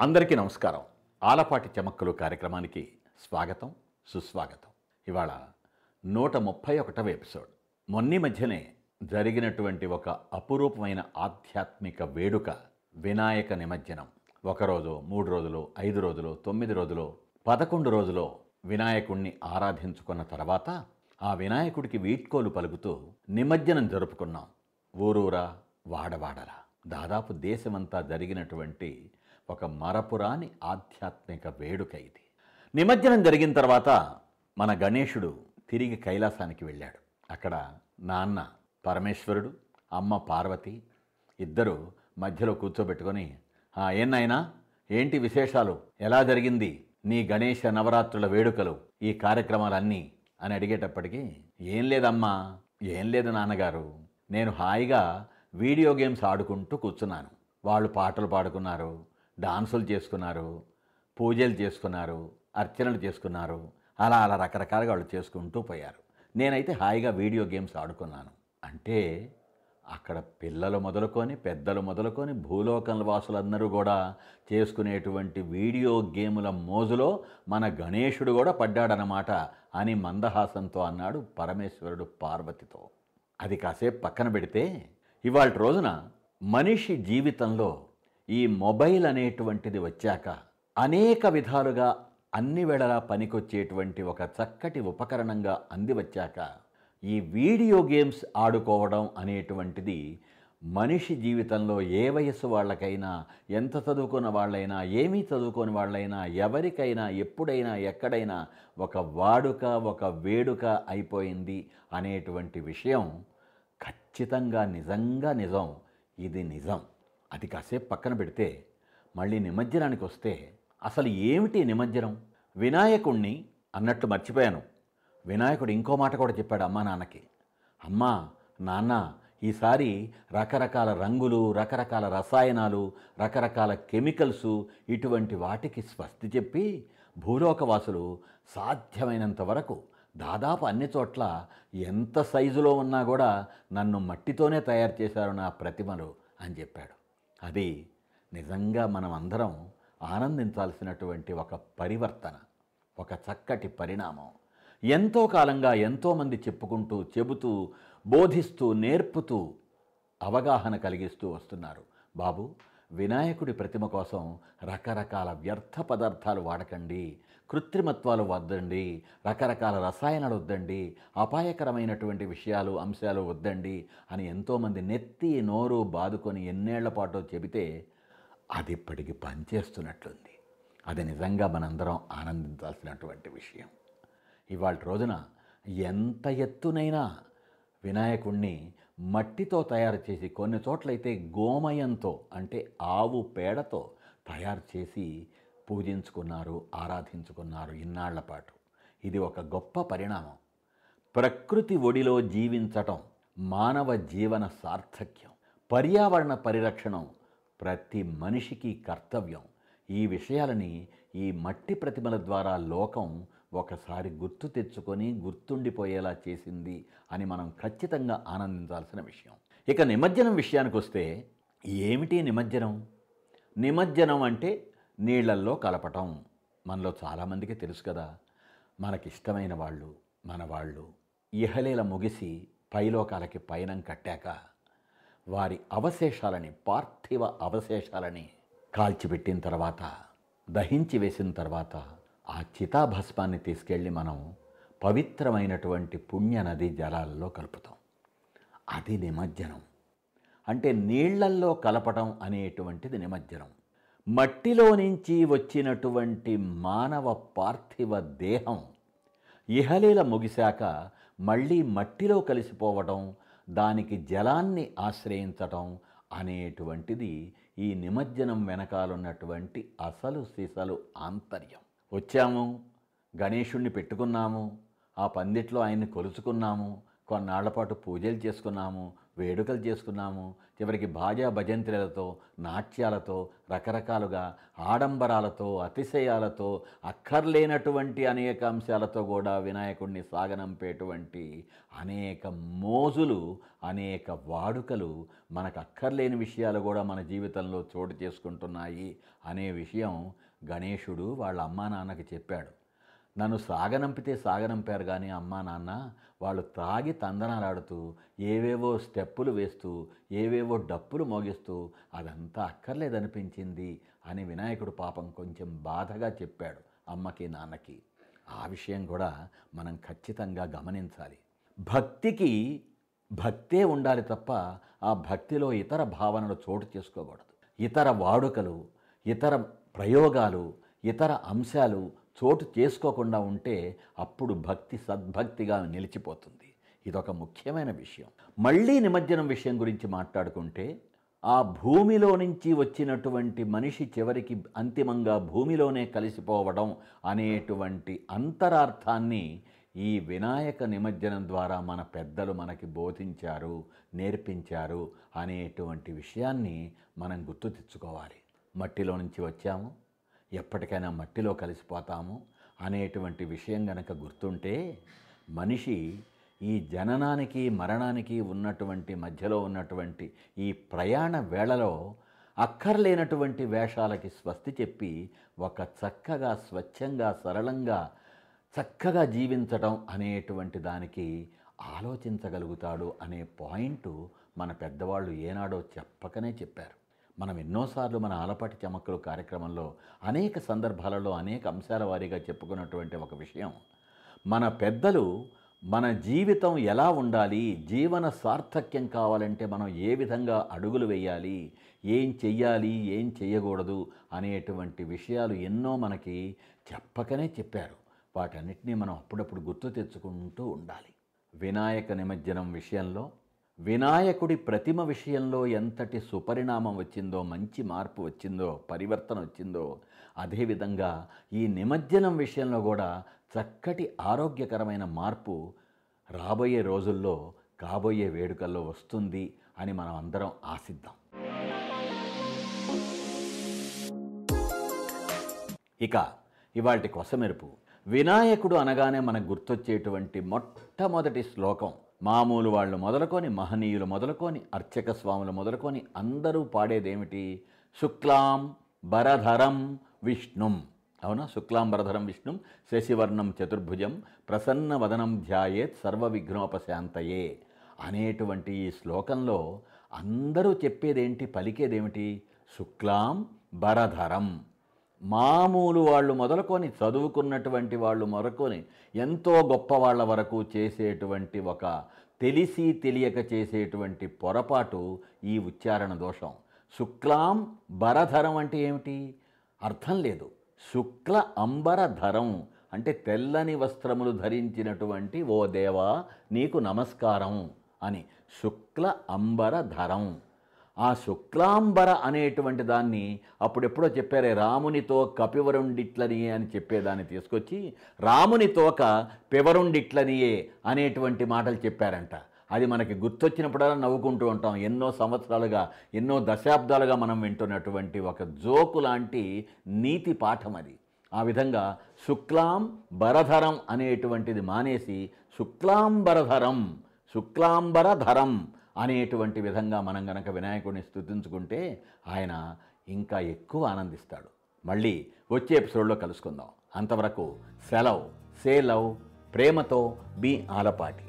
అందరికీ నమస్కారం. ఆలపాటి చమక్కలు కార్యక్రమానికి స్వాగతం సుస్వాగతం. ఇవాళ నూట ముప్పై ఒకటవ ఎపిసోడ్. మొన్ని మధ్యనే జరిగినటువంటి ఒక అపురూపమైన ఆధ్యాత్మిక వేడుక వినాయక నిమజ్జనం. ఒకరోజు మూడు రోజులు ఐదు రోజులు తొమ్మిది రోజులు పదకొండు రోజులు వినాయకుణ్ణి ఆరాధించుకున్న తర్వాత ఆ వినాయకుడికి వీట్కోలు పలుకుతూ నిమజ్జనం జరుపుకున్నాం. ఊరూరా వాడవాడరా. దాదాపు దేశమంతా జరిగినటువంటి ఒక మరపురాని ఆధ్యాత్మిక వేడుక ఇది. నిమజ్జనం జరిగిన తర్వాత మన గణేశుడు తిరిగి కైలాసానికి వెళ్ళాడు. అక్కడ నాన్న పరమేశ్వరుడు అమ్మ పార్వతి ఇద్దరు మధ్యలో కూర్చోబెట్టుకొని ఏన్నైనా ఏంటి విశేషాలు? ఎలా జరిగింది నీ గణేష నవరాత్రుల వేడుకలు? ఈ కార్యక్రమాలన్నీ? అని అడిగేటప్పటికీ ఏం లేదమ్మా ఏం లేదు నాన్నగారు. నేను హాయిగా వీడియో గేమ్స్ ఆడుకుంటూ కూర్చున్నాను. వాళ్ళు పాటలు పాడుకున్నారు. డాన్సులు చేసుకున్నారు పూజలు చేసుకున్నారు అర్చనలు చేసుకున్నారు అలా అలా రకరకాలుగా వాళ్ళు చేసుకుంటూ పోయారు. నేనైతే హాయిగా వీడియో గేమ్స్ ఆడుకున్నాను. అంటే అక్కడ పిల్లలు మొదలుకొని పెద్దలు మొదలుకొని భూలోకం వాసులందరూ కూడా చేసుకునేటువంటి వీడియో గేముల మోజులో మన గణేశుడు కూడా పడ్డాడనమాట అని మందహాసంతో అన్నాడు పరమేశ్వరుడు పార్వతితో. అది కాసేపు పక్కన పెడితే ఇవాళ రోజున మనిషి జీవితంలో ఈ మొబైల్ అనేటువంటిది వచ్చాక అనేక విధాలుగా అన్ని వేళలా పనికొచ్చేటువంటి ఒక చక్కటి ఉపకరణంగా అంది వచ్చాక ఈ వీడియో గేమ్స్ ఆడుకోవడం అనేటువంటిది మనిషి జీవితంలో ఏ వయస్సు వాళ్ళకైనా ఎంత చదువుకున్న వాళ్ళైనా ఏమీ చదువుకోని వాళ్ళైనా ఎవరికైనా ఎప్పుడైనా ఎక్కడైనా ఒక వాడుక ఒక వేడుక అయిపోయింది అనేటువంటి విషయం ఖచ్చితంగా నిజంగా నిజం. ఇది నిజం. అది కాసేపు పక్కన పెడితే మళ్ళీ నిమజ్జనానికి వస్తే అసలు ఏమిటి నిమజ్జనం? వినాయకుణ్ణి అన్నట్లు మర్చిపోయాను. వినాయకుడు ఇంకో మాట కూడా చెప్పాడు అమ్మా నాన్నకి. అమ్మా నాన్న ఈసారి రకరకాల రంగులు రకరకాల రసాయనాలు రకరకాల కెమికల్స్ ఇటువంటి వాటికి స్వస్తి చెప్పి భూలోకవాసులు సాధ్యమైనంత వరకు దాదాపు అన్ని చోట్ల ఎంత సైజులో ఉన్నా కూడా నన్ను మట్టితోనే తయారు చేశారు నా ప్రతిమలు అని చెప్పాడు. అది నిజంగా మనం అందరం ఆనందించాల్సినటువంటి ఒక పరివర్తన ఒక చక్కటి పరిణామం. ఎంతో కాలంగా ఎంతోమంది చెప్పుకుంటూ చెబుతూ బోధిస్తూ నేర్పుతూ అవగాహన కలిగిస్తూ వస్తున్నారు. బాబు వినాయకుడి ప్రతిమ కోసం రకరకాల వ్యర్థ పదార్థాలు వాడకండి కృత్రిమత్వాలు వద్దండి రకరకాల రసాయనాలు వద్దండి అపాయకరమైనటువంటి విషయాలు అంశాలు వద్దండి అని ఎంతోమంది నెత్తి నోరు బాదుకొని ఎన్నేళ్ళ పాటు చెబితే అది ఇప్పటికి పనిచేస్తున్నట్లుంది. అది నిజంగా మనందరం ఆనందించాల్సినటువంటి విషయం. ఇవాళ రోజున ఎంత ఎత్తునైనా వినాయకుణ్ణి మట్టితో తయారు చేసి కొన్ని చోట్లయితే గోమయంతో అంటే ఆవు పేడతో తయారు చేసి పూజించుకున్నారు ఆరాధించుకున్నారు ఇన్నాళ్ళ పాటు. ఇది ఒక గొప్ప పరిణామం. ప్రకృతి ఒడిలో జీవించటం మానవ జీవన సార్థక్యం పర్యావరణ పరిరక్షణం ప్రతి మనిషికి కర్తవ్యం. ఈ విషయాలని ఈ మట్టి ప్రతిమల ద్వారా లోకం ఒకసారి గుర్తు తెచ్చుకొని గుర్తుండిపోయేలా చేసింది అని మనం ఖచ్చితంగా ఆనందించాల్సిన విషయం. ఇక నిమజ్జనం విషయానికి వస్తే ఏమిటి నిమజ్జనం? నిమజ్జనం అంటే నీళ్ళల్లో కలపటం. మనలో చాలామందికి తెలుసు కదా. మనకిష్టమైన వాళ్ళు మన వాళ్ళు ఇహలీల ముగిసి పైలోకాలకి పయనం కట్టాక వారి అవశేషాలని పార్థివ అవశేషాలని కాల్చిపెట్టిన తర్వాత దహించి వేసిన తర్వాత ఆ చితాభస్మాన్ని తీసుకెళ్ళి మనం పవిత్రమైనటువంటి పుణ్య నది జలాల్లో కలుపుతాం. అది నిమజ్జనం. అంటే నీళ్ళల్లో కలపటం అనేటువంటిది నిమజ్జనం. మట్టిలో నుంచి వచ్చినటువంటి మానవ పార్థివ దేహం ఇహలీల ముగిశాక మళ్ళీ మట్టిలో కలిసిపోవటం దానికి జలాన్ని ఆశ్రయించటం అనేటువంటిది ఈ నిమజ్జనం వెనకాలన్నటువంటి అసలు సిసలు ఆంతర్యం. వచ్చాము గణేశుణ్ణి పెట్టుకున్నాము ఆ పందిట్లో ఆయన్ని కొలుచుకున్నాము కొన్నాళ్ళపాటు పూజలు చేసుకున్నాము వేడుకలు చేసుకున్నాము చివరికి భాజా భజంత్రులతో నాట్యాలతో రకరకాలుగా ఆడంబరాలతో అతిశయాలతో అక్కర్లేనటువంటి అనేక అంశాలతో కూడా వినాయకుడిని సాగనంపేటువంటి అనేక మోజులు అనేక వాడుకలు మనకు అక్కర్లేని విషయాలు కూడా మన జీవితంలో చోటు చేసుకుంటున్నాయి అనే విషయం గణేశుడు వాళ్ళ అమ్మా నాన్నకి చెప్పాడు నన్ను సాగనంపితే సాగనంపారు కానీ అమ్మా నాన్న వాళ్ళు తాగి తందనాలాడుతూ ఏవేవో స్టెప్పులు వేస్తూ ఏవేవో డప్పులు మోగిస్తూ అదంతా అక్కర్లేదనిపించింది అని వినాయకుడు పాపం కొంచెం బాధగా చెప్పాడు అమ్మకి నాన్నకి. ఆ విషయం కూడా మనం ఖచ్చితంగా గమనించాలి. భక్తికి భక్తే ఉండాలి తప్ప ఆ భక్తిలో ఇతర భావనలు చోటు చేసుకోకూడదు. ఇతర వాడుకలు ఇతర ప్రయోగాలు ఇతర అంశాలు చోటు చేసుకోకుండా ఉంటే అప్పుడు భక్తి సద్భక్తిగా నిలిచిపోతుంది. ఇదొక ముఖ్యమైన విషయం. మళ్ళీ నిమజ్జనం విషయం గురించి మాట్లాడుకుంటే ఆ భూమిలో నుంచి వచ్చినటువంటి మనిషి చివరికి అంతిమంగా భూమిలోనే కలిసిపోవడం అనేటువంటి అంతరార్థాన్ని ఈ వినాయక నిమజ్జనం ద్వారా మన పెద్దలు మనకి బోధించారు నేర్పించారు అనేటువంటి విషయాన్ని మనం గుర్తు తెచ్చుకోవాలి. మట్టిలో నుంచి వచ్చాము. ఎప్పటికైనా మట్టిలో కలిసిపోతాము అనేటువంటి విషయం గనక గుర్తుంటే మనిషి ఈ జననానికి మరణానికి ఉన్నటువంటి మధ్యలో ఉన్నటువంటి ఈ ప్రయాణ వేళలో అక్కర్లేనటువంటి వేషాలకి స్వస్తి చెప్పి ఒక చక్కగా స్వచ్ఛంగా సరళంగా చక్కగా జీవించటం అనేటువంటి దానికి ఆలోచించగలుగుతాడు అనే పాయింట్ మన పెద్దవాళ్ళు ఏనాడో చెప్పకనే చెప్పారు. మనం ఎన్నోసార్లు మన ఆలపాటి చమక్కలు కార్యక్రమంలో అనేక సందర్భాలలో అనేక అంశాల వారీగా చెప్పుకున్నటువంటి ఒక విషయం. మన పెద్దలు మన జీవితం ఎలా ఉండాలి జీవన సార్థక్యం కావాలంటే మనం ఏ విధంగా అడుగులు వేయాలి ఏం చెయ్యాలి ఏం చెయ్యకూడదు అనేటువంటి విషయాలు ఎన్నో మనకి చెప్పకనే చెప్పారు. వాటన్నిటినీ మనం అప్పుడప్పుడు గుర్తు తెచ్చుకుంటూ ఉండాలి. వినాయక నిమజ్జనం విషయంలో వినాయకుడి ప్రతిమ విషయంలో ఎంతటి సుపరిణామం వచ్చిందో మంచి మార్పు వచ్చిందో పరివర్తన వచ్చిందో అదేవిధంగా ఈ నిమజ్జనం విషయంలో కూడా చక్కటి ఆరోగ్యకరమైన మార్పు రాబోయే రోజుల్లో కాబోయే వేడుకల్లో వస్తుంది అని మనం అందరం ఆశిద్దాం. ఇక ఇవాటి కొసమెరుపు. వినాయకుడు అనగానే మనకు గుర్తొచ్చేటువంటి మొట్టమొదటి శ్లోకం. మామూలు వాళ్ళు మొదలుకొని మహనీయులు మొదలుకొని అర్చక స్వాములు మొదలుకొని అందరూ పాడేదేమిటి? శుక్లాం బరధరం విష్ణుం. అవునా? శుక్లాంబరధరం విష్ణుం శశివర్ణం చతుర్భుజం ప్రసన్న వదనం ధ్యాయేత్ సర్వ విఘ్నోపశాంతయే. అనేటువంటి ఈ శ్లోకంలో అందరూ చెప్పేదేంటి? పలికేదేమిటి? శుక్లాం బరధరం మామూలు వాళ్ళు మొదలుకొని చదువుకున్నటువంటి వాళ్ళు మొదలుకొని ఎంతో గొప్ప వాళ్ళ వరకు చేసేటువంటి ఒక తెలిసి తెలియక చేసేటువంటి పొరపాటు ఈ ఉచ్చారణ దోషం. శుక్లాం బరధరం అంటే ఏమిటి? అర్థం లేదు. శుక్ల అంబరధరం అంటే తెల్లని వస్త్రములు ధరించినటువంటి ఓ దేవా నీకు నమస్కారం అని. శుక్ల అంబరధరం ఆ శుక్లాంబర అనేటువంటి దాన్ని అప్పుడెప్పుడో చెప్పారే రామునితో కపివరుండిట్లనియే అని చెప్పేదాన్ని తీసుకొచ్చి రాముని తోక పివరుండిట్లనియే అనేటువంటి మాటలు చెప్పారంట. అది మనకి గుర్తొచ్చినప్పుడల్లా నవ్వుకుంటూ ఉంటాం. ఎన్నో సంవత్సరాలుగా ఎన్నో దశాబ్దాలుగా మనం వింటున్నటువంటి ఒక జోకు లాంటి నీతి పాఠం అది. ఆ విధంగా శుక్లాం బరధరం అనేటువంటిది మానేసి శుక్లాంబరధరం శుక్లాంబరధరం అనేటువంటి విధంగా మనం గనక వినాయకుడిని స్థుతించుకుంటే ఆయన ఇంకా ఎక్కువ ఆనందిస్తాడు. మళ్ళీ వచ్చే ఎపిసోడ్లో కలుసుకుందాం. అంతవరకు సెలవ్ సే లవ్ ప్రేమతో బి ఆలపాటి.